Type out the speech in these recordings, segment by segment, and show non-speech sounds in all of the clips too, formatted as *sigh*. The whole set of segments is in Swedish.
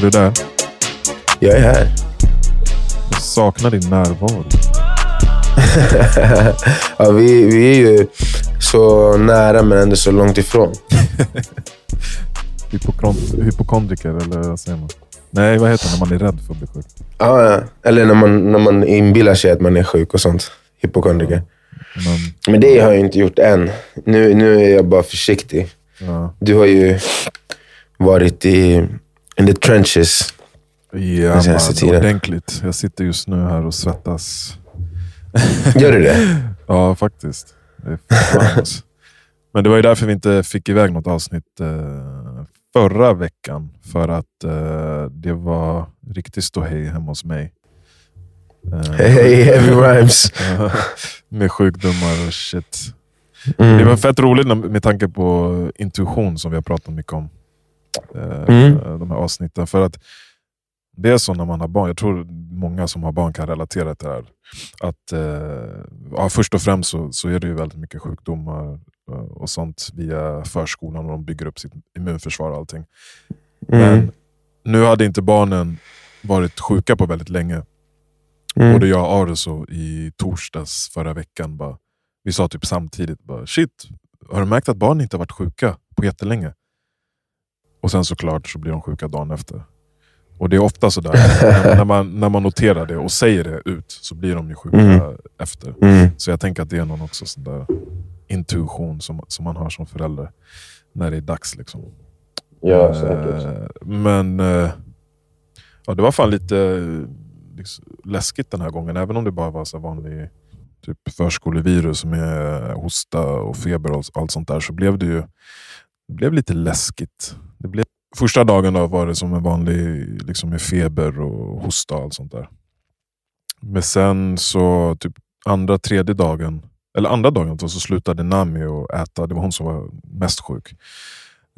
Är du där? Jag är här. Jag saknar din närvaro. *laughs* ja, vi, vi är ju så nära men ändå så långt ifrån. *laughs* Hypokondriker, eller vad säger man? Nej, vad heter det när man är rädd för att bli sjuk? Ja, ja. Eller när man, när man inbillar sig att man är sjuk och sånt. Hypokondriker. Men, Men det har jag inte gjort än. Nu, nu är jag bara försiktig. ja. Du har ju varit i in the trenches. Ja, Den senaste tiden. ordentligt. Jag sitter just nu här och svettas. *laughs* Gör du det? *laughs* Ja, faktiskt. Det. Men det var ju därför vi inte fick iväg något avsnitt eh, förra veckan. För att eh, det var riktigt ståhej hemma hos mig. Eh, Hey, *laughs* heavy rhymes. med sjukdomar och shit. Mm. Det var fett roligt med tanke på intuition som vi har pratat mycket om. Eh, Mm. De här avsnitten. För att det är så när man har barn, jag tror många som har barn kan relatera till det här. Att, eh, ja, först och främst så, så är det ju väldigt mycket sjukdomar eh, och sånt via förskolan och de bygger upp sitt immunförsvar och allting. Mm. Men nu hade inte barnen varit sjuka på väldigt länge. Mm. Både jag och Ares och i torsdags förra veckan, bara, vi sa typ samtidigt bara, shit, har du märkt att barnen inte har varit sjuka på jättelänge? Och sen såklart så blir de sjuka dagen efter. Och det är ofta sådär, när, när, man, när man noterar det och säger det ut så blir de ju sjuka Mm. efter. Mm. Så jag tänker att det är någon också sån där intuition som, som man har som förälder när det är dags. Liksom. Ja, säkert. Eh, Men eh, ja, det var fan lite liksom, läskigt den här gången. Även om det bara var så vanlig typ förskolevirus med hosta och feber och allt sånt där. Så blev det ju det blev lite läskigt. Det blev, första dagen då var det som en vanlig liksom med feber och hosta och allt sånt där. Men sen så typ andra, tredje dagen, eller andra dagen då, så slutade Nami att äta. Det var hon som var mest sjuk.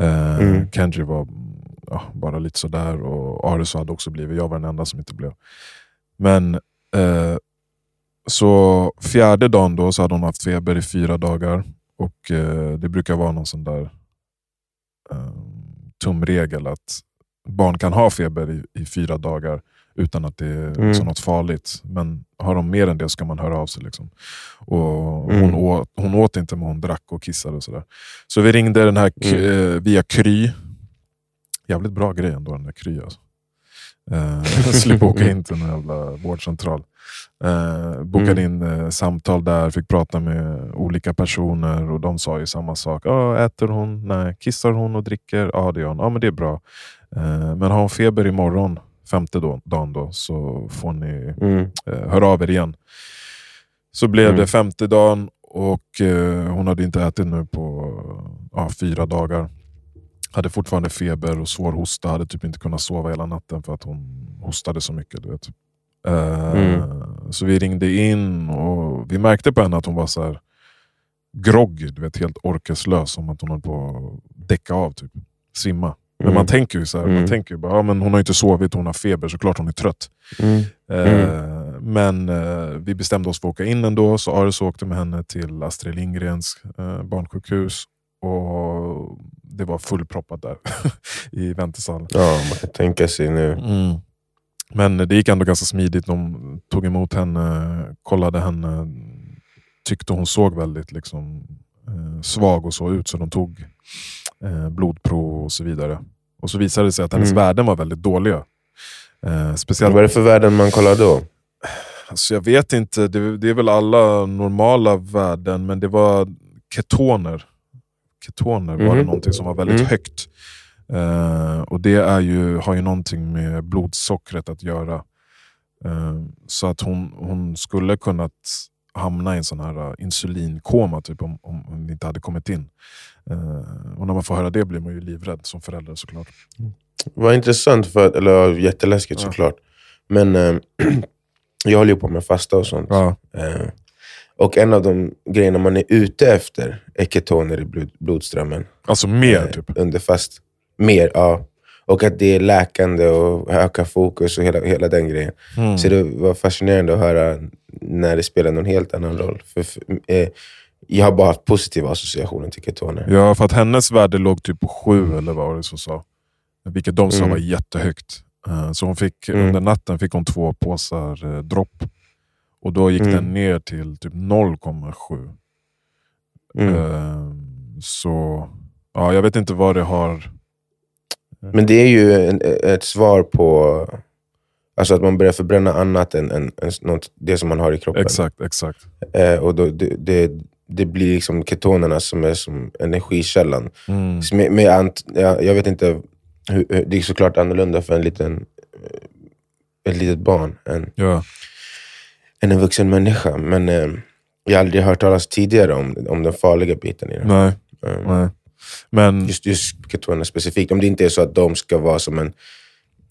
Eh, Mm. Kenji var ja, bara lite sådär och Aris hade också blivit. Jag var den enda som inte blev. Men eh, så fjärde dagen då så hade hon haft feber i fyra dagar. Och eh, Det brukar vara någon sån där tumregel att barn kan ha feber i, i fyra dagar utan att det är Mm. så något farligt. Men har de mer än det ska man höra av sig. Liksom. Och hon, Mm. åt, hon åt inte men hon drack och kissade. Och sådär. Så vi ringde den här Mm. eh, via Kry. Jävligt bra grej ändå den där Kry. Alltså. Eh, *laughs* slippa åka in till någon jävla vårdcentral. Eh, bokade in eh, samtal där, fick prata med olika personer och de sa ju samma sak. Ah, äter hon? Nej. Kissar hon och dricker? Ja det gör hon. Ja men det är bra. Eh, men har hon feber imorgon, femte då, dagen då, så får ni Mm. höra av er igen. Så blev Mm. det femte dagen och hon hade inte ätit nu på fyra dagar. Hade fortfarande feber och svår hosta, hade typ inte kunnat sova hela natten för att hon hostade så mycket. Du vet. Eh, Mm. Så vi ringde in och vi märkte på henne att hon var så här groggy, du vet, helt orkeslös. Som att hon höll på att däcka av, typ. svimma. Men Mm. man tänker ju så här, man Mm. tänker ju bara, ja, men hon har inte sovit, hon har feber, såklart hon är trött. Mm. Eh, Men eh, vi bestämde oss för att åka in ändå, så Aris åkte med henne till Astrid Lindgrens barnsjukhus. Och det var fullproppat där *laughs* i väntesalen. Ja, man kan tänka sig nu. Mm. Men det gick ändå ganska smidigt. De tog emot henne, kollade henne, tyckte hon såg väldigt liksom, eh, svag och så ut. Så de tog eh, blodprov och så vidare. Och så visade det sig att hennes Mm. värden var väldigt dåliga. Eh, speciellt Vad är det för värden man kollar då? Alltså jag vet inte, det, det är väl alla normala värden, men det var ketoner. Ketoner var det Mhm. någonting som var väldigt Mm. högt. Eh, och det är ju, har ju någonting med blodsockret att göra. Eh, så att hon, hon skulle kunnat hamna i en sån här uh, insulinkoma typ, om, om hon inte hade kommit in. Eh, och när man får höra det blir man ju livrädd som förälder såklart. Vad intressant, för, att- eller jätteläskigt Ja. såklart. Men eh, *clears throat* jag håller ju på med fasta och sånt. Ja. Och en av de grejerna man är ute efter är ketoner i blod, blodströmmen. Alltså mer eh, typ. Under fast. Mer, ja. Och att det är läkande och ökar fokus och hela, hela den grejen. Mm. Så det var fascinerande att höra när det spelar någon helt annan roll. För, för, eh, jag har bara haft positiva associationer till ketoner. Ja, för att hennes värde låg typ på sju eller vad var det som sa. Vilket de sa Mm. var jättehögt. Eh, Så hon fick, Mm. under natten fick hon två påsar eh, dropp. Och då gick Mm. den ner till typ 0,7. Mm. Eh, Så ja, jag vet inte vad det har... Men det är ju en, ett svar på alltså att man börjar förbränna annat än, än, än något, det som man har i kroppen. Exakt, exakt. Eh, och då, det, det, det blir liksom ketonerna som är som energikällan. Mm. Med, med ant, jag, jag vet inte, hur, det är såklart annorlunda för en liten, eh, ett litet barn än, Ja. Än en vuxen människa. Men eh, jag har aldrig hört talas tidigare om, om den farliga biten i det. Nej, Eh, nej. Men Just, just ketonerna specifikt. Om det inte är så att de ska vara som en,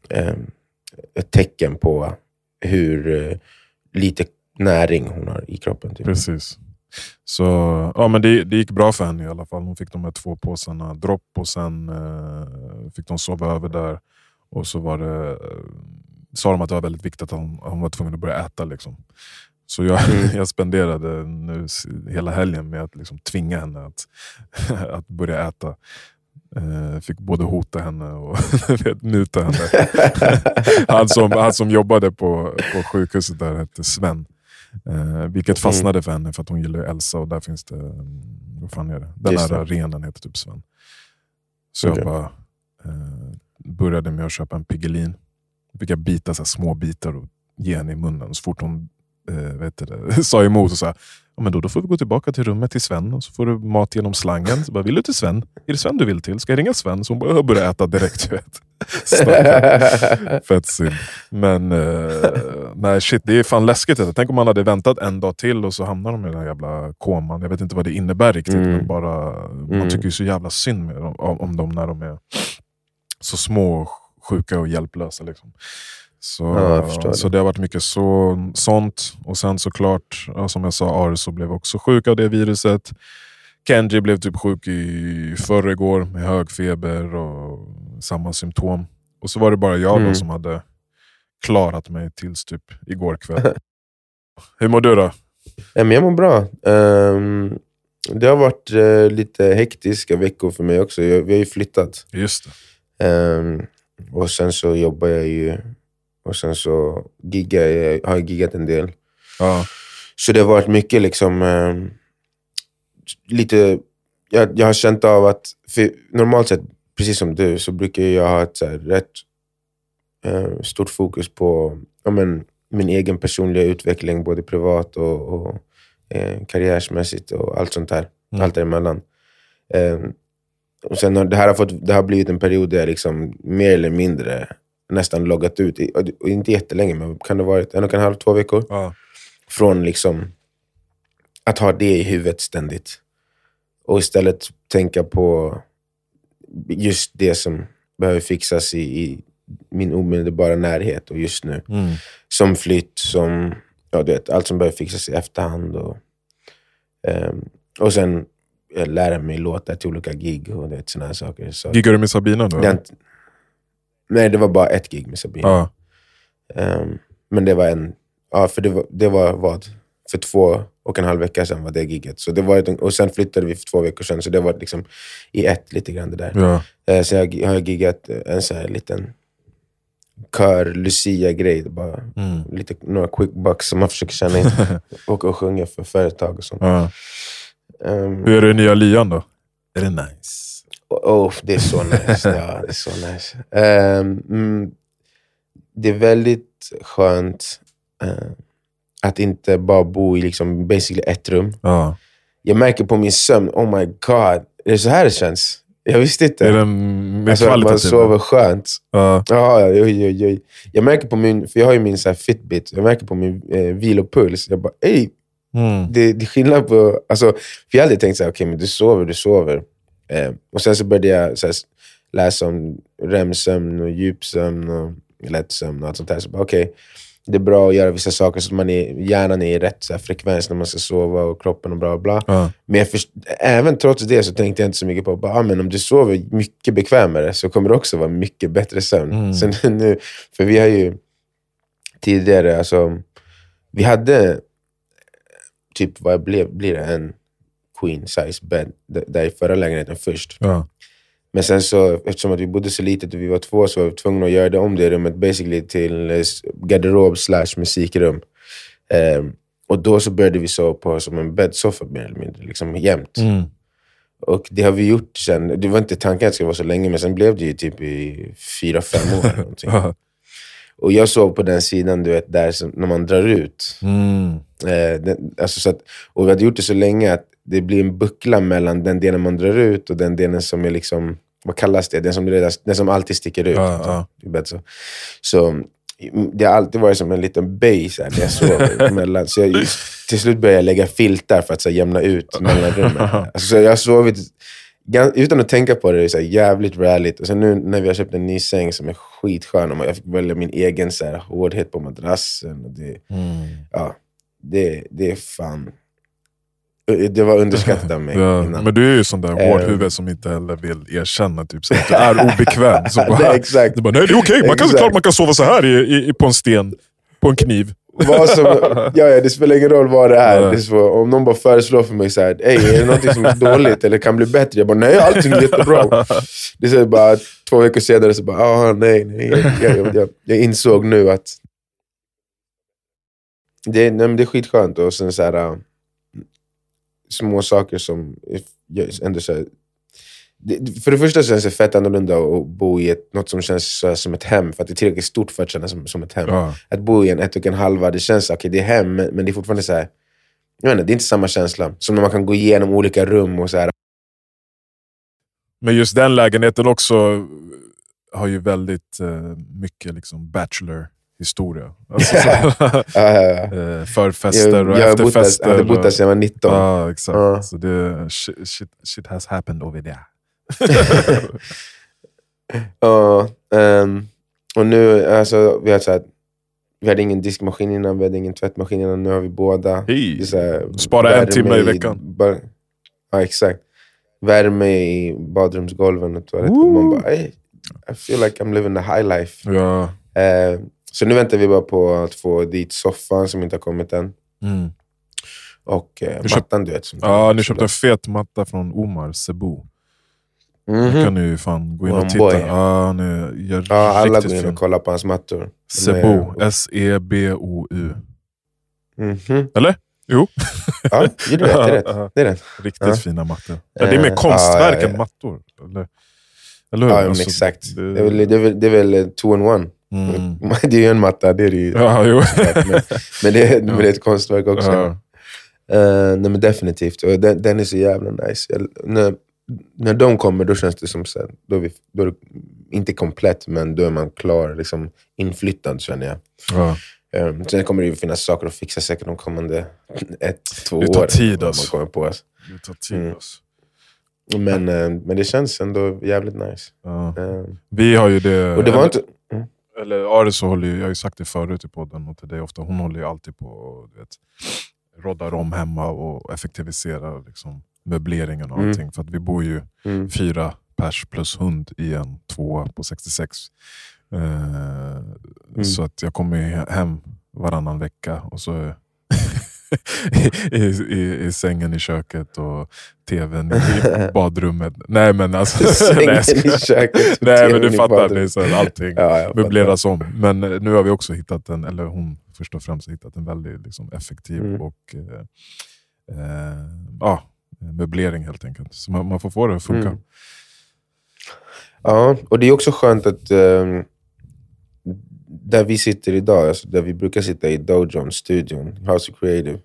eh, ett tecken på hur eh, lite näring hon har i kroppen. Typ. Precis. Så ja, men det, det gick bra för henne i alla fall. Hon fick de här två påsarna dropp och sen eh, fick de sova över där. Och så var det, eh, sa de att det var väldigt viktigt att hon, hon var tvungen att börja äta. Liksom. Så jag, Mm. *laughs* jag spenderade nu hela helgen med att liksom tvinga henne att, *laughs* att börja äta. Eh, fick både hota henne och *laughs* muta henne. han, som, han som jobbade på, på sjukhuset där hette Sven. Eh, vilket fastnade för henne för att hon gillar Elsa och där finns det, mm, vad fan är det? Den Just det. renen heter typ Sven. Så Okej. jag bara eh, började med att köpa en Piggelin. Fick jag bita så små bitar och ge henne i munnen. Så fort hon eh, vet det, *laughs* sa emot och sa ja, men då, då får vi gå tillbaka till rummet till Sven och så får du mat genom slangen. Så bara, vill du till Sven? Är det Sven du vill till? Ska jag ringa Sven? Så hon bara, började äta direkt. Vet. *laughs* Fett synd. Men eh, nej shit, det är fan läskigt. det. Tänk om man hade väntat en dag till och så hamnar de i den här jävla koman. Jag vet inte vad det innebär riktigt. Mm. Men bara, Man Mm. tycker ju så jävla synd med dem, om, om dem när de är så små, sjuka och hjälplösa. Liksom. Så, Ja, så det. har varit mycket så, sånt. Och sen såklart, som jag sa, Arso blev också sjuk av det viruset. Kenji blev typ sjuk i förrgår med hög feber och samma symptom. Och så var det bara jag Mm. som hade klarat mig tills typ igår kväll. *laughs* Hur mår du då? Jag mår bra. Ehm, det har varit eh, lite hektiska veckor för mig också. Vi har ju flyttat. Just det. Och sen så jobbar jag ju. Och sen så giggar jag, har jag giggat en del. Ja. Så det har varit mycket liksom... ehm, lite... Jag, jag har känt av att... Normalt sett, precis som du, så brukar jag ha ett så här, rätt eh, stort fokus på ja, men, min egen personliga utveckling, både privat och, och eh, karriärsmässigt och allt sånt där. Mm. Allt däremellan. Eh, och sen har det här har, fått, det har blivit en period där jag liksom mer eller mindre nästan loggat ut, i, och inte jättelänge, men kan det ha varit en och en halv, två veckor? Ja. från liksom att ha det i huvudet ständigt. Och istället tänka på just det som behöver fixas i, i min omedelbara närhet och just nu. Mm. Som flytt, som ja, du vet, allt som behöver fixas i efterhand. Och, ehm, och sen lära mig låtar till olika gig och såna här saker. Så, Giggar du med Sabina då? inte- nej, det var bara ett gig med Sabina. Ja. Ehm, men det var en... Ja, för det var, det var vad? För två och en halv vecka sedan var det giget. Så det var ett, och sen flyttade vi för två veckor sedan, så det var liksom i ett lite grann det där. Ja. Eh, så jag har giggat en sån här liten kör Lucia-grej. Bara Mm. lite, några quick bucks som man försöker tjäna in. *laughs* och, och sjunga för företag och sånt. Ja. Ehm, Hur är det i nya lyan då? Är det nice? Oh, det är så nice. *laughs* ja, det är så nice. Ehm, mm, det är väldigt skönt eh, att inte bara bo i liksom basically ett rum. Ja. Jag märker på min sömn, oh my god, är det så här det känns? Jag visste inte. Är den mer alltså, att man kvalitativ? sover skönt. Ja. Ja, oj, oj, oj. Jag märker på min, för jag har ju min så här Fitbit, jag märker på min eh, vilopuls. Jag bara, ey, Mm. det, det är skillnad på... Alltså, för jag alltid tänkt så här, okej, men du sover, du sover. Eh, och sen så började jag så här, läsa om REM-sömn och djupsömn och lättsömn och allt sånt där. Så bara, okej, det är bra att göra vissa saker så att man är, hjärnan är i rätt så här, frekvens när man ska sova och kroppen och bla bla. bla. Ja. Men först, även trots det så tänkte jag inte så mycket på bara, ah, men om du sover mycket bekvämare så kommer det också vara mycket bättre sömn. Mm. Sen *laughs* nu, för vi har ju tidigare, alltså, vi hade typ vad blev, blir det, en queen size bed där i förra lägenheten först. Ja. Men sen så, eftersom att vi bodde så litet och vi var två så var vi tvungna att göra det om det rummet basically till eh, garderob slash musikrum. Eh, och då så började vi sova på som en bäddsoffa mer eller mindre, liksom jämt. Mm. Och det har vi gjort sen. Det var inte tanken att det skulle vara så länge, men sen blev det ju typ i fyra, fem år. *laughs* någonting. Och jag sov på den sidan, du vet, där som, när man drar ut. Mm. Eh, den, alltså så att, och vi hade gjort det så länge att det blir en buckla mellan den delen man drar ut och den delen som är liksom, vad kallas det? Den som, redan, den som alltid sticker ut. Ja, ja. i bädd, så. så det har alltid varit som en liten här, när jag sov. *laughs* mellan, så jag, till slut började jag lägga filtar för att så här, jämna ut mellanrummen. *laughs* Alltså, så jag har sovit, utan att tänka på det, det är så här, jävligt rärligt. Och sen nu när vi har köpt en ny säng som är skitskön, och jag fick välja min egen så här, hårdhet på madrassen. Och det, Mm. ja, det, det är fan... Det var underskattat av mig *laughs* Ja, innan. men du är ju sån där Eh. hårdhuvud som inte heller vill erkänna typ, så att du är obekväm. Så *laughs* bara, Det är exakt. Du bara, nej det är okej, man kan, klart man kan sova så här i, i, på en sten, på en kniv. Vad som, *laughs* ja, ja, det spelar ingen roll vad det är. Nej. Det är så, om någon bara föreslår för mig så här, "Ey, är det någonting som är dåligt eller kan bli bättre? Jag bara, nej allting är jättebra. Det är så bara två veckor senare så bara, ah, nej, nej. Jag, jag, jag, jag insåg nu att det, är- nej, men det är skitskönt. Och sen så här, äh, små saker som ändå så här, det, för det första känns det fett annorlunda att bo i ett, något som känns så som ett hem, för att det är tillräckligt stort för att kännas som, som ett hem Ja. att bo i en ett och en halva, det känns okej, det är hem, men det är fortfarande så här, jag inte, det är inte samma känsla. Som när man kan gå igenom olika rum och så här. Men just den lägenheten också har ju väldigt eh, mycket liksom *laughs* Alltså, Uh, eh, förfester och jag har bott där- efterfester. jag hade bott där sedan jag var 19. Ja, exakt. Ja. Så det, shit, shit, shit has happened over there. *laughs* Ja, ehm, och nu, alltså, vi, har så här, vi hade ingen diskmaskin innan, vi hade ingen tvättmaskin innan, nu har vi båda. Så här, Spara en timme i veckan. ba- ja, exakt. Värme i badrumsgolven och toaletten. Man bara, hey, I feel like I'm living the high life. Ja. Eh, så nu väntar vi bara på att få dit soffan som inte har kommit än. Mm. Och eh, köpt- mattan du vet. Som ja, ni köpte en fet matta från Omar Cebu. Mhm. Det kan ni fan gå in och titta. boy. Ja, han är, gör Ja, alla går in och kollar på hans mattor. Cebu. S-E-B-O-U. Mhm. Eller? Jo. Ja, *laughs* det är rätt. Det är rätt. Ja, Det är rätt. Riktigt Ja. fina mattor. Ja, det är mer Eh, konstverk än mattor. Eller, eller hur? Ja, Alltså, exakt. det- Det är väl, det är väl, det är väl two in one. Mm. *laughs* Det är ju en matta, det är det ju. Ja, jo. *laughs* Men, men, det, men det är ett konstverk också. Ja. Eh, nej, men definitivt. Och den, den är så jävla nice. Jag, när, när de kommer, då känns det som så här, då är, vi, då är det inte komplett, men då är man klar, liksom inflyttad känner jag. Ja. Um, sen kommer det ju finnas saker att fixa säkert de kommande *laughs* ett, två Det tar år. tid, alltså. Man kommer på. Alltså. Det tar tid. Mm. Alltså. Men, eh, men det känns ändå jävligt nice. Ja. Um, Vi har ju det... och det var inte... Mm. eller Aris håller ju, jag har ju sagt det förut i podden och till dig ofta, hon håller ju alltid på och du vet, roddar om hemma och effektiviserar liksom, möbleringen och Mm. allting. För att vi bor ju Mm. fyra pers plus hund i en tvåa på 66. Eh, Så att jag kommer hem varannan vecka och så *laughs* I, i, i sängen i köket och tvn i *laughs* badrummet. Nej men alltså... *laughs* Sängen i köket. och Nej men du fattar, det är så här, allting Ja, möbleras om. Men eh, nu har vi också hittat en, eller hon först och främst hittat en väldigt liksom, effektiv Mm. och eh, eh, ja, möblering helt enkelt. Så man, man får få det att funka. Mm. Ja, och det är också skönt att ehm, där vi sitter idag, alltså där vi brukar sitta i Dojon, studion, House of Creative.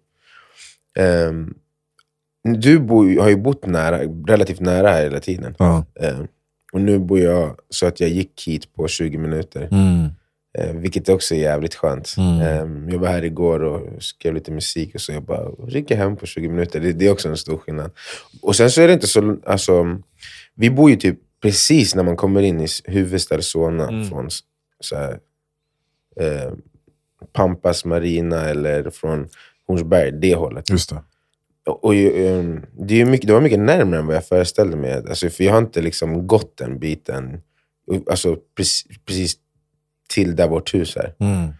ehm, du bor, har ju bott nära, relativt nära här hela tiden. Ja. Ehm, och nu bor jag så att jag gick hit på 20 minuter. Mm. Eh, vilket också är jävligt skönt. Mm. Jag var här igår och skrev lite musik och så jag bara gick jag hem på 20 minuter. Det, det är också en stor skillnad. Och sen så är det inte så... Alltså, vi bor ju typ precis när man kommer in i huvudstad Solna Mm. från så här, eh, Pampas Marina eller från Hornsberg, det hållet. Just det. Och, och, ehm, det, är mycket, det var mycket närmare än vad jag föreställde mig. Alltså, för jag har inte liksom gått den biten, alltså, precis, precis till där vårt hus är. Mm.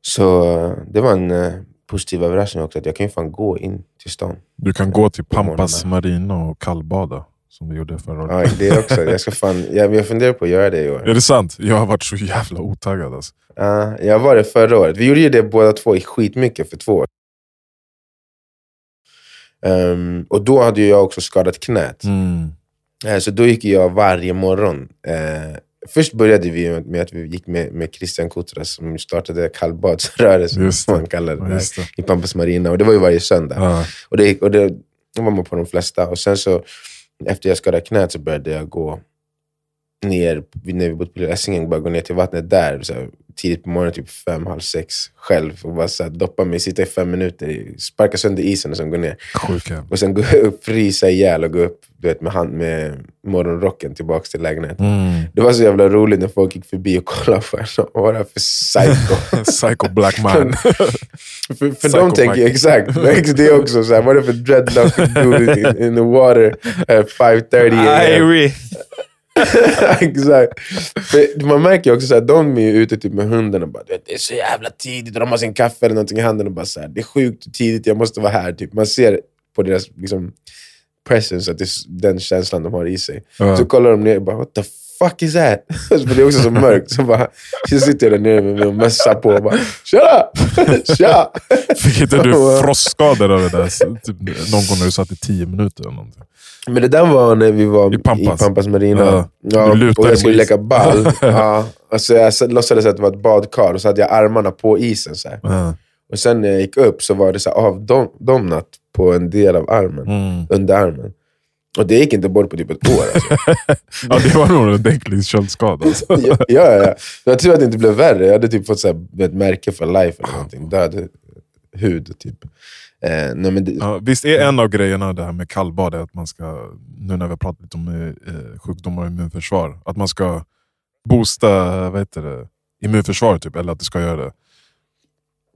Så eh, det var en eh, positiv överraskning också, att jag kan ju fan gå in till stan. Du kan gå till Pampas marina och kallbada. Som vi gjorde förra året. Ja, det också. Jag, ska fan, jag, jag funderar på att göra det i år. Är det sant? Jag har varit så jävla otaggad. Alltså. Ja, jag var det förra året. Vi gjorde ju det båda två i skitmycket för två år um, Och då hade jag också skadat knät. Mm. Eh, Så då gick jag varje morgon. Eh, först började vi med att vi gick med, med Christian Kutras som startade kallbadsrörelsen, som man kallar det, där, i Pampas Marina. Och det var ju varje söndag. Ja. Och, det, och det, det var man på de flesta. Och sen så, efter jag skadade knät så började jag gå ner, när vi bodde på Lilla Essingen, bara gå ner till vattnet där så här, tidigt på morgonen, typ fem, halv sex, själv. Och bara så här, doppa mig, sitta i fem minuter, sparka sönder isen och sen gå ner. Sjuk jävel. Och sen gå upp, frysa ihjäl och gå upp du vet, med, hand, med morgonrocken tillbaka till lägenheten. Mm. Det var så jävla roligt när folk gick förbi och kollade på en. Vad var det här för psycho? *laughs* Psycho black man. *laughs* för för Psycho de tänker Mike. exakt. Det är också så här, vad är det för dreadlock dude in, in the water at 5.30 am? *laughs* Exakt. För man märker ju också att de är ute typ med hunden och bara det är så jävla tidigt och de har sin kaffe eller någonting i handen och bara så här, det är sjukt tidigt, jag måste vara här. Typ. Man ser på deras liksom, presence att det är den känslan de har i sig. Ja. Så kollar de ner och bara what the fuck is that? *laughs* För det är också så mörkt. Så bara, så sitter jag där nere med min mössa på och bara tja! *laughs* tja! Fick inte du *laughs* frostskador av det där? Typ, någon gång när du satt i tio minuter eller någonting. Men det där var när vi var I Pampas. i Pampas Marina. Ja. Ja, och jag skulle leka ball. ja. alltså jag låtsades att det var ett badkar och så hade jag armarna på isen. Så. Ja. Och sen när jag gick upp så var det så avdomnat på en del av armen. Mm. Under armen. Och det gick inte bort på typ ett år. Alltså. *laughs* Ja, det var nog en ordentlig köldskada. Alltså. *laughs* ja, ja, ja. Jag tror att det inte blev värre. Jag hade typ fått så här, ett märke för life eller någonting. Död hud typ. Eh, nej, men det, Ja, visst är en av grejerna det här med kallbad, att man ska, nu när vi har pratat lite om eh, sjukdomar och immunförsvar, att man ska boosta vad heter det, immunförsvar, typ, eller att det ska göra det.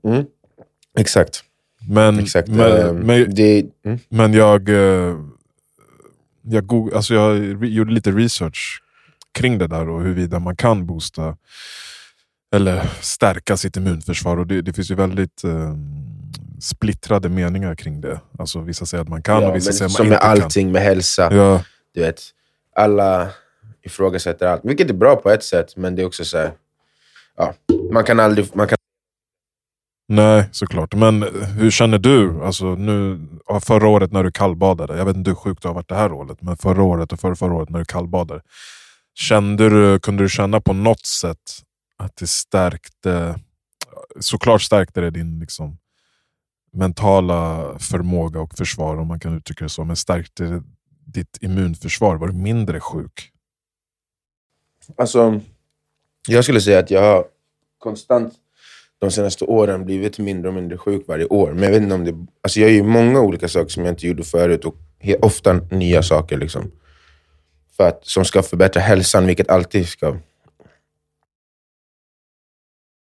mm. Exakt. Men, exakt. men, Eh, men, mm. men jag, eh, jag, go- alltså jag gjorde lite research kring det där och huruvida man kan boosta eller stärka sitt immunförsvar. Och det, det finns ju väldigt eh, splittrade meningar kring det. Alltså Vissa säger att man kan ja, och vissa säger att som man med inte kan. allting med hälsa. Ja, du vet, alla ifrågasätter allt. Vilket är bra på ett sätt, men det är också så här, ja, man kan aldrig... Man kan, nej, såklart. Men hur känner du? Alltså, nu, förra året när du kallbadade, jag vet inte hur sjukt det har varit det här året, men förra året och förra, förra året när du kallbadade. Kände du, kunde du känna på något sätt att det stärkte, såklart stärkte det din liksom, mentala förmåga och försvar, om man kan uttrycka det så, men stärkte det ditt immunförsvar? Var du mindre sjuk? alltså, jag skulle säga att jag har konstant de senaste åren blivit mindre och mindre sjuk varje år. Men jag vet inte om det... Alltså jag gör ju många olika saker som jag inte gjorde förut och ofta nya saker. liksom. För att, som ska förbättra hälsan, vilket alltid ska...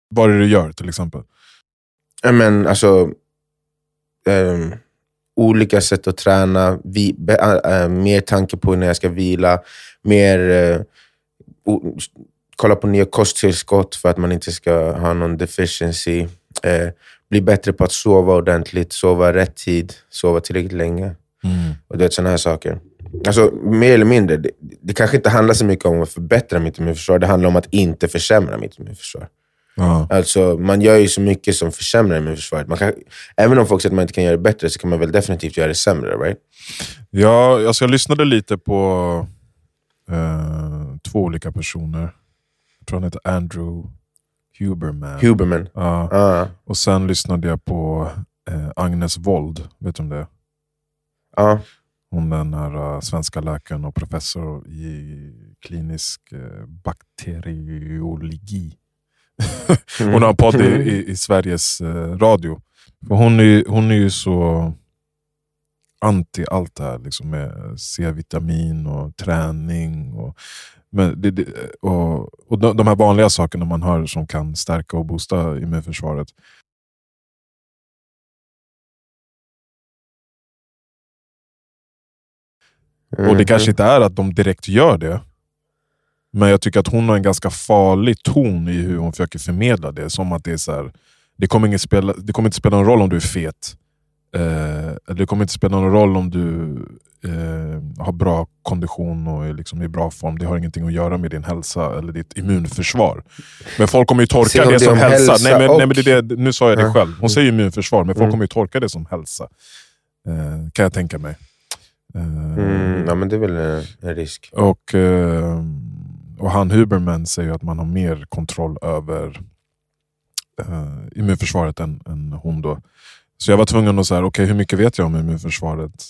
Vad är det du gör till exempel? Ja, men alltså, ehm, olika sätt att träna, vi, be, ä, mer tanke på när jag ska vila, mer o, kolla på nya kosttillskott för att man inte ska ha någon deficiency. Eh, bli bättre på att sova ordentligt, sova rätt tid, sova tillräckligt länge. Mm. Och du vet, sådana här saker. Alltså, mer eller mindre, det, det kanske inte handlar så mycket om att förbättra mitt immunförsvar, det handlar om att inte försämra mitt immunförsvar. Ja. Alltså, man gör ju så mycket som försämrar immunförsvaret. Man kan, även om folk säger att man inte kan göra det bättre så kan man väl definitivt göra det sämre, right? Ja, alltså jag lyssnade lite på eh, två olika personer. Tror han heter Andrew Huberman. Huberman. ja. Ja, Och sen lyssnade jag på eh, Agnes Wold. Vet du om det ja, Hon är den här eh, svenska läkaren och professor i klinisk eh, bakteriologi. *laughs* hon har en podd i, i, i Sveriges eh, radio. Hon, är, hon är ju så anti allt det här liksom med C-vitamin och träning. Och, men det, och, och de, de här vanliga sakerna man hör som kan stärka och boosta immunförsvaret. Och det kanske inte är att de direkt gör det. Men jag tycker att hon har en ganska farlig ton i hur hon försöker förmedla det. Som att det är så här, det kommer, spela, det kommer inte spela någon roll om du är fet. Eh, det kommer inte spela någon roll om du eh, har bra kondition och är liksom i bra form. Det har ingenting att göra med din hälsa eller ditt immunförsvar. Men folk kommer ju tolka det, det som om hälsa. hälsa nej, men, och- nej, men det, det, nu sa jag det själv. Hon säger immunförsvar, men folk Mm. kommer ju tolka det som hälsa. Eh, kan jag tänka mig. Eh, Mm, ja, men det är väl en, en risk. och, eh, och han Huberman säger att man har mer kontroll över eh, immunförsvaret än, än hon. då. Så jag var tvungen att säga, okej hur mycket vet jag om immunförsvaret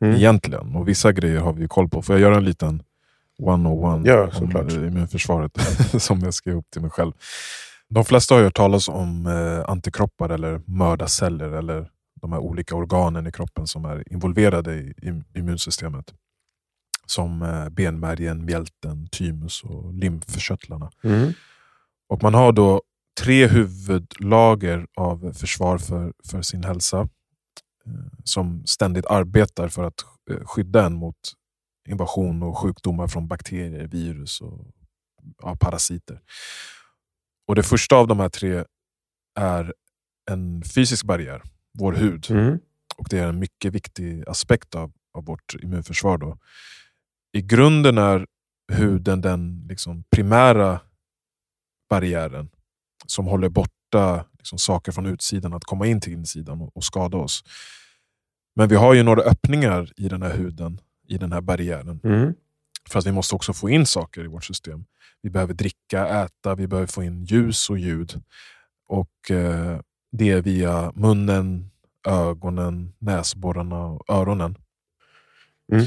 Mm. egentligen? Och vissa grejer har vi koll på. Får jag göra en liten 101 Ja, om såklart. eh, immunförsvaret *laughs* som jag skrev upp till mig själv? De flesta har ju hört talas om eh, antikroppar eller mördarceller eller de här olika organen i kroppen som är involverade i, i immunsystemet. Som eh, benmärgen, mjälten, thymus och lymfkörtlarna. Mm. Och man har då tre huvudlager av försvar för, för sin hälsa. eh, Som ständigt arbetar för att eh, skydda en mot invasion och sjukdomar från bakterier, virus och ja, parasiter. Och Det första av de här tre är en fysisk barriär, vår hud. Mm. Och Det är en mycket viktig aspekt av, av vårt immunförsvar. Då. I grunden är huden den liksom primära barriären som håller borta liksom saker från utsidan att komma in till insidan och, och skada oss. Men vi har ju några öppningar i den här huden, i den här barriären. Mm. För att vi måste också få in saker i vårt system. Vi behöver dricka, äta, vi behöver få in ljus och ljud. Och eh, det är via munnen, ögonen, näsborrarna och öronen. Mm.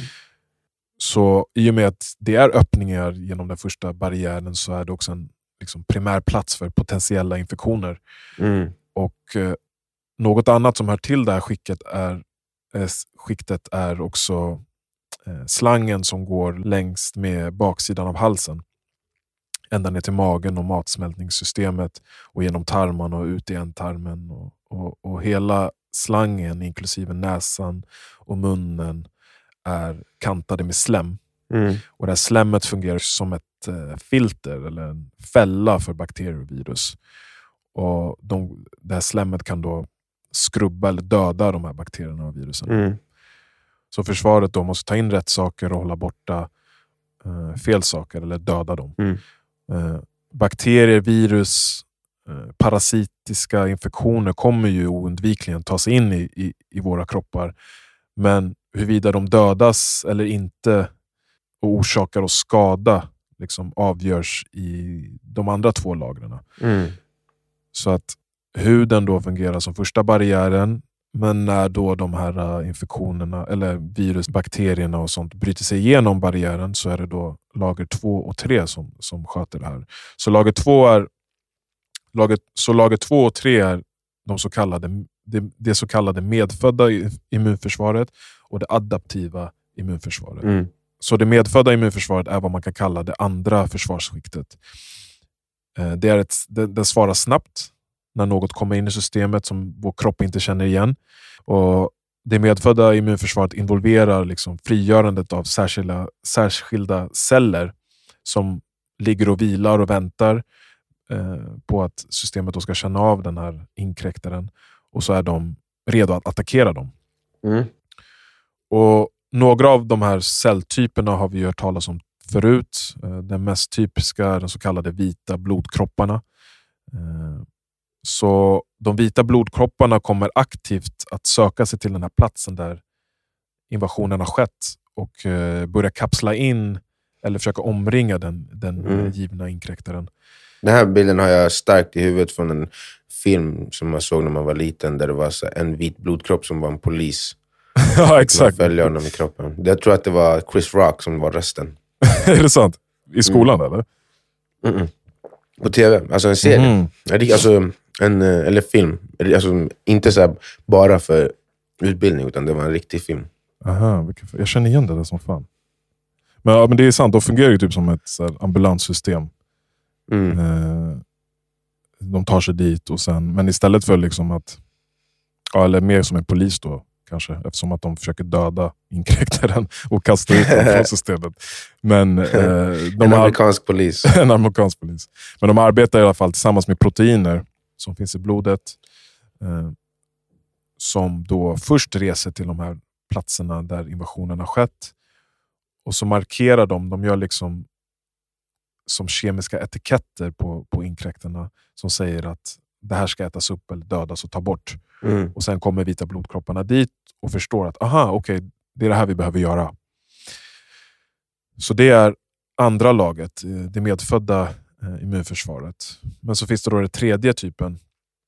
Så i och med att det är öppningar genom den första barriären så är det också en liksom, primär plats för potentiella infektioner. Mm. Och eh, Något annat som hör till det här skicket är, eh, skiktet är också eh, slangen som går längst med baksidan av halsen. Ända ner till magen och matsmältningssystemet och genom tarmarna och ut i ändtarmen. Och, och, och hela slangen, inklusive näsan och munnen, är kantade med slem. Mm. Och det här slemmet fungerar som ett eh, filter eller en fälla för bakterier och virus. Och de, det här slemmet kan då skrubba eller döda de här bakterierna och virusen. Mm. Så försvaret då måste ta in rätt saker och hålla borta eh, fel saker eller döda dem. Mm. Eh, bakterier, virus, eh, parasitiska infektioner kommer ju oundvikligen ta sig in i, i, i våra kroppar. Men huruvida de dödas eller inte och orsakar oss skada liksom avgörs i de andra två lagren. Mm. Så att huden då fungerar som första barriären. Men när då de här äh, infektionerna, eller virus, bakterierna och sånt bryter sig igenom barriären så är det då lager två och tre som, som sköter det här. Så lager två är lager, så lager två och tre är de så kallade, det, det så kallade medfödda immunförsvaret och det adaptiva immunförsvaret. Mm. Så det medfödda immunförsvaret är vad man kan kalla det andra försvarsskiktet. Eh, Det, är ett, det, det svarar snabbt när något kommer in i systemet som vår kropp inte känner igen. Och Det medfödda immunförsvaret involverar liksom frigörandet av särskilda, särskilda celler som ligger och vilar och väntar eh, på att systemet då ska känna av den här inkräktaren. Och så är de redo att attackera dem. Mm. Och Några av de här celltyperna har vi hört talas om förut. Eh, Den mest typiska är de så kallade vita blodkropparna. Eh, Så de vita blodkropparna kommer aktivt att söka sig till den här platsen där invasionen har skett och eh, börja kapsla in eller försöka omringa den, den Mm. givna inkräktaren. Den här bilden har jag starkt i huvudet från en film som man såg när man var liten, där det var en vit blodkropp som var en polis. *laughs* ja, Man exakt. följde honom i kroppen. Jag tror att det var Chris Rock som var rösten. *laughs* är det sant? I skolan eller? Mm-mm. På tv, alltså en serie. Det- Alltså, en, eh, eller film. Alltså, inte så bara för utbildning, utan det var en riktig film. Aha, jag känner igen det där som fan. Men, ja, men det är sant, de fungerar ju typ som ett här, ambulanssystem. Mm. Eh, de tar sig dit och sen, men istället för liksom att, ja, eller mer som en polis då kanske, eftersom att de försöker döda inkräktaren *laughs* och kasta ut dem från systemet. Men *laughs* eh, de en amerikansk polis. *laughs* en amerikansk polis. Men de arbetar i alla fall tillsammans med proteiner som finns i blodet. Eh, som då först reser till de här platserna där invasionen har skett. Och så markerar de, de gör liksom som kemiska etiketter på, på inkräktarna som säger att det här ska ätas upp eller dödas och ta bort. Mm. Och Sen kommer vita blodkropparna dit och förstår att aha, okej, det är det här vi behöver göra. Så det är andra laget, eh, det medfödda eh, immunförsvaret. Men så finns det då den tredje typen,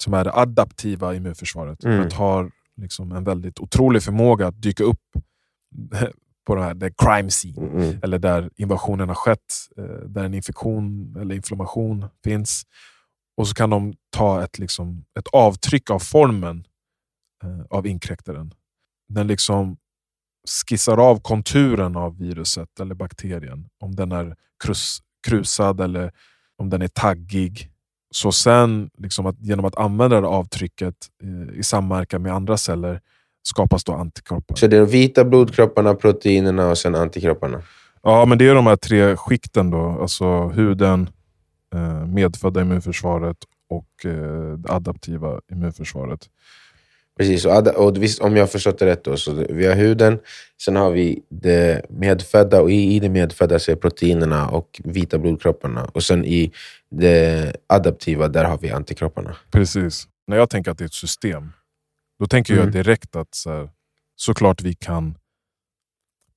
som är det adaptiva immunförsvaret. Mm. Det har liksom en väldigt otrolig förmåga att dyka upp *laughs* på det här, the crime scene, Mm. eller där invasionen har skett, eh, där en infektion eller inflammation finns. Och så kan de ta ett, liksom, ett avtryck av formen eh, av inkräktaren. Den liksom skissar av konturen av viruset eller bakterien. Om den är krus, krusad eller om den är taggig. Så sen, liksom att, genom att använda det avtrycket eh, i samverkan med andra celler, skapas då antikroppar. Så det är de vita blodkropparna, proteinerna och sen antikropparna. Ja, men det är de här tre skikten då. Alltså huden, eh, medfödda immunförsvaret och eh, det adaptiva immunförsvaret. Precis, och, och visst, om jag har förstått det rätt då, så vi har huden, sen har vi det medfödda och i, i det medfödda så är proteinerna och vita blodkropparna. Och sen i det adaptiva, där har vi antikropparna. Precis. När jag tänker att det är ett system, då tänker jag Mm. direkt att så här, såklart vi kan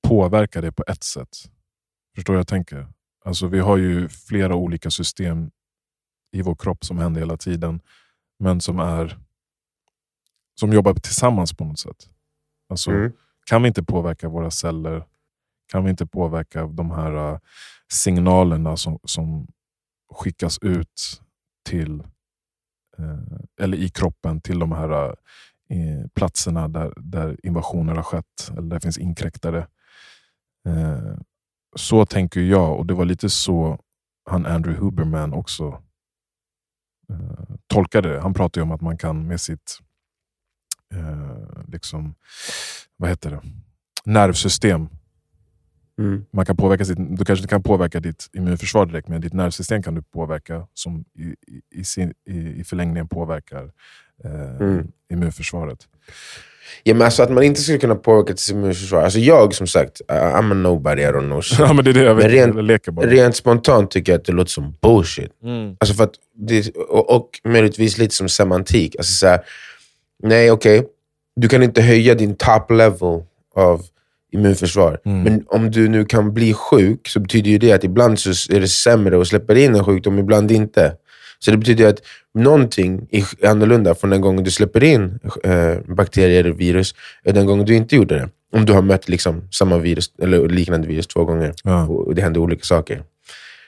påverka det på ett sätt. Förstår du jag tänker? Alltså, vi har ju flera olika system i vår kropp som händer hela tiden, men som är som jobbar tillsammans på något sätt. Alltså, Mm. Kan vi inte påverka våra celler, kan vi inte påverka de här äh, signalerna som, som skickas ut till eh, eller i kroppen till de här eh, platserna där, där invasioner har skett, eller där det finns inkräktare. Så tänker jag, och det var lite så han Andrew Huberman också eh, tolkade det. Han pratar ju om att man kan med sitt eh, liksom, vad heter det? nervsystem Mm. man kan påverka sitt, du kanske inte kan påverka ditt immunförsvar direkt, men ditt nervsystem kan du påverka som i, i, i, sin, i, i förlängningen påverkar eh, Mm. immunförsvaret. Ja, men alltså att man inte skulle kunna påverka sitt immunförsvar. Alltså jag som sagt, I'm a nobody, I don't know shit. *laughs* ja, men det är det jag Men rent- leker bara. Rent spontant tycker jag att det låter som bullshit. Mm. Alltså för att det, och, och möjligtvis lite som semantik. Alltså så här, nej, okej. Du kan inte höja din top level av immunförsvar. Mm. Men om du nu kan bli sjuk så betyder ju det att ibland så är det sämre att släppa in en sjukdom, ibland inte. Så det betyder att någonting är annorlunda från den gången du släpper in eh, bakterier eller virus, än den gången du inte gjorde det. Om du har mött liksom samma virus eller liknande virus två gånger Ja. och det händer olika saker.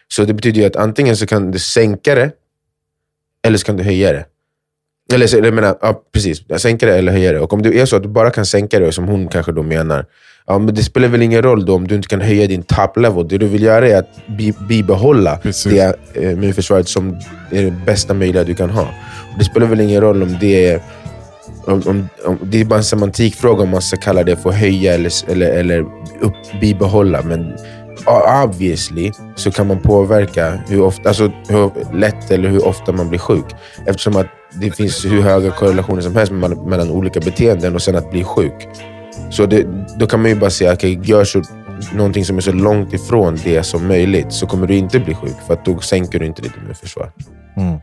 Så det betyder att antingen så kan du sänka det, eller så kan du höja det. Eller, så, jag menar, ja, precis. Sänka det eller höja det. Och om det är så att du bara kan sänka det, som hon kanske då menar, ja, men det spelar väl ingen roll då om du inte kan höja din top level. Det du vill göra är att bi, bibehålla Precis. det eh, immunförsvaret som är det bästa möjliga du kan ha. Och det spelar väl ingen roll om det är om, om, om, det är bara en semantikfråga om man ska kalla det för höja eller, eller, eller upp, bibehålla. Men obviously så kan man påverka hur, ofta, alltså hur lätt eller hur ofta man blir sjuk. Eftersom att det finns hur höga korrelationer som helst mellan, mellan olika beteenden och sen att bli sjuk. Så det, då kan man ju bara säga, okej, gör så, någonting som är så långt ifrån det som möjligt så kommer du inte bli sjuk. För att då sänker du inte ditt immunförsvar. Mm.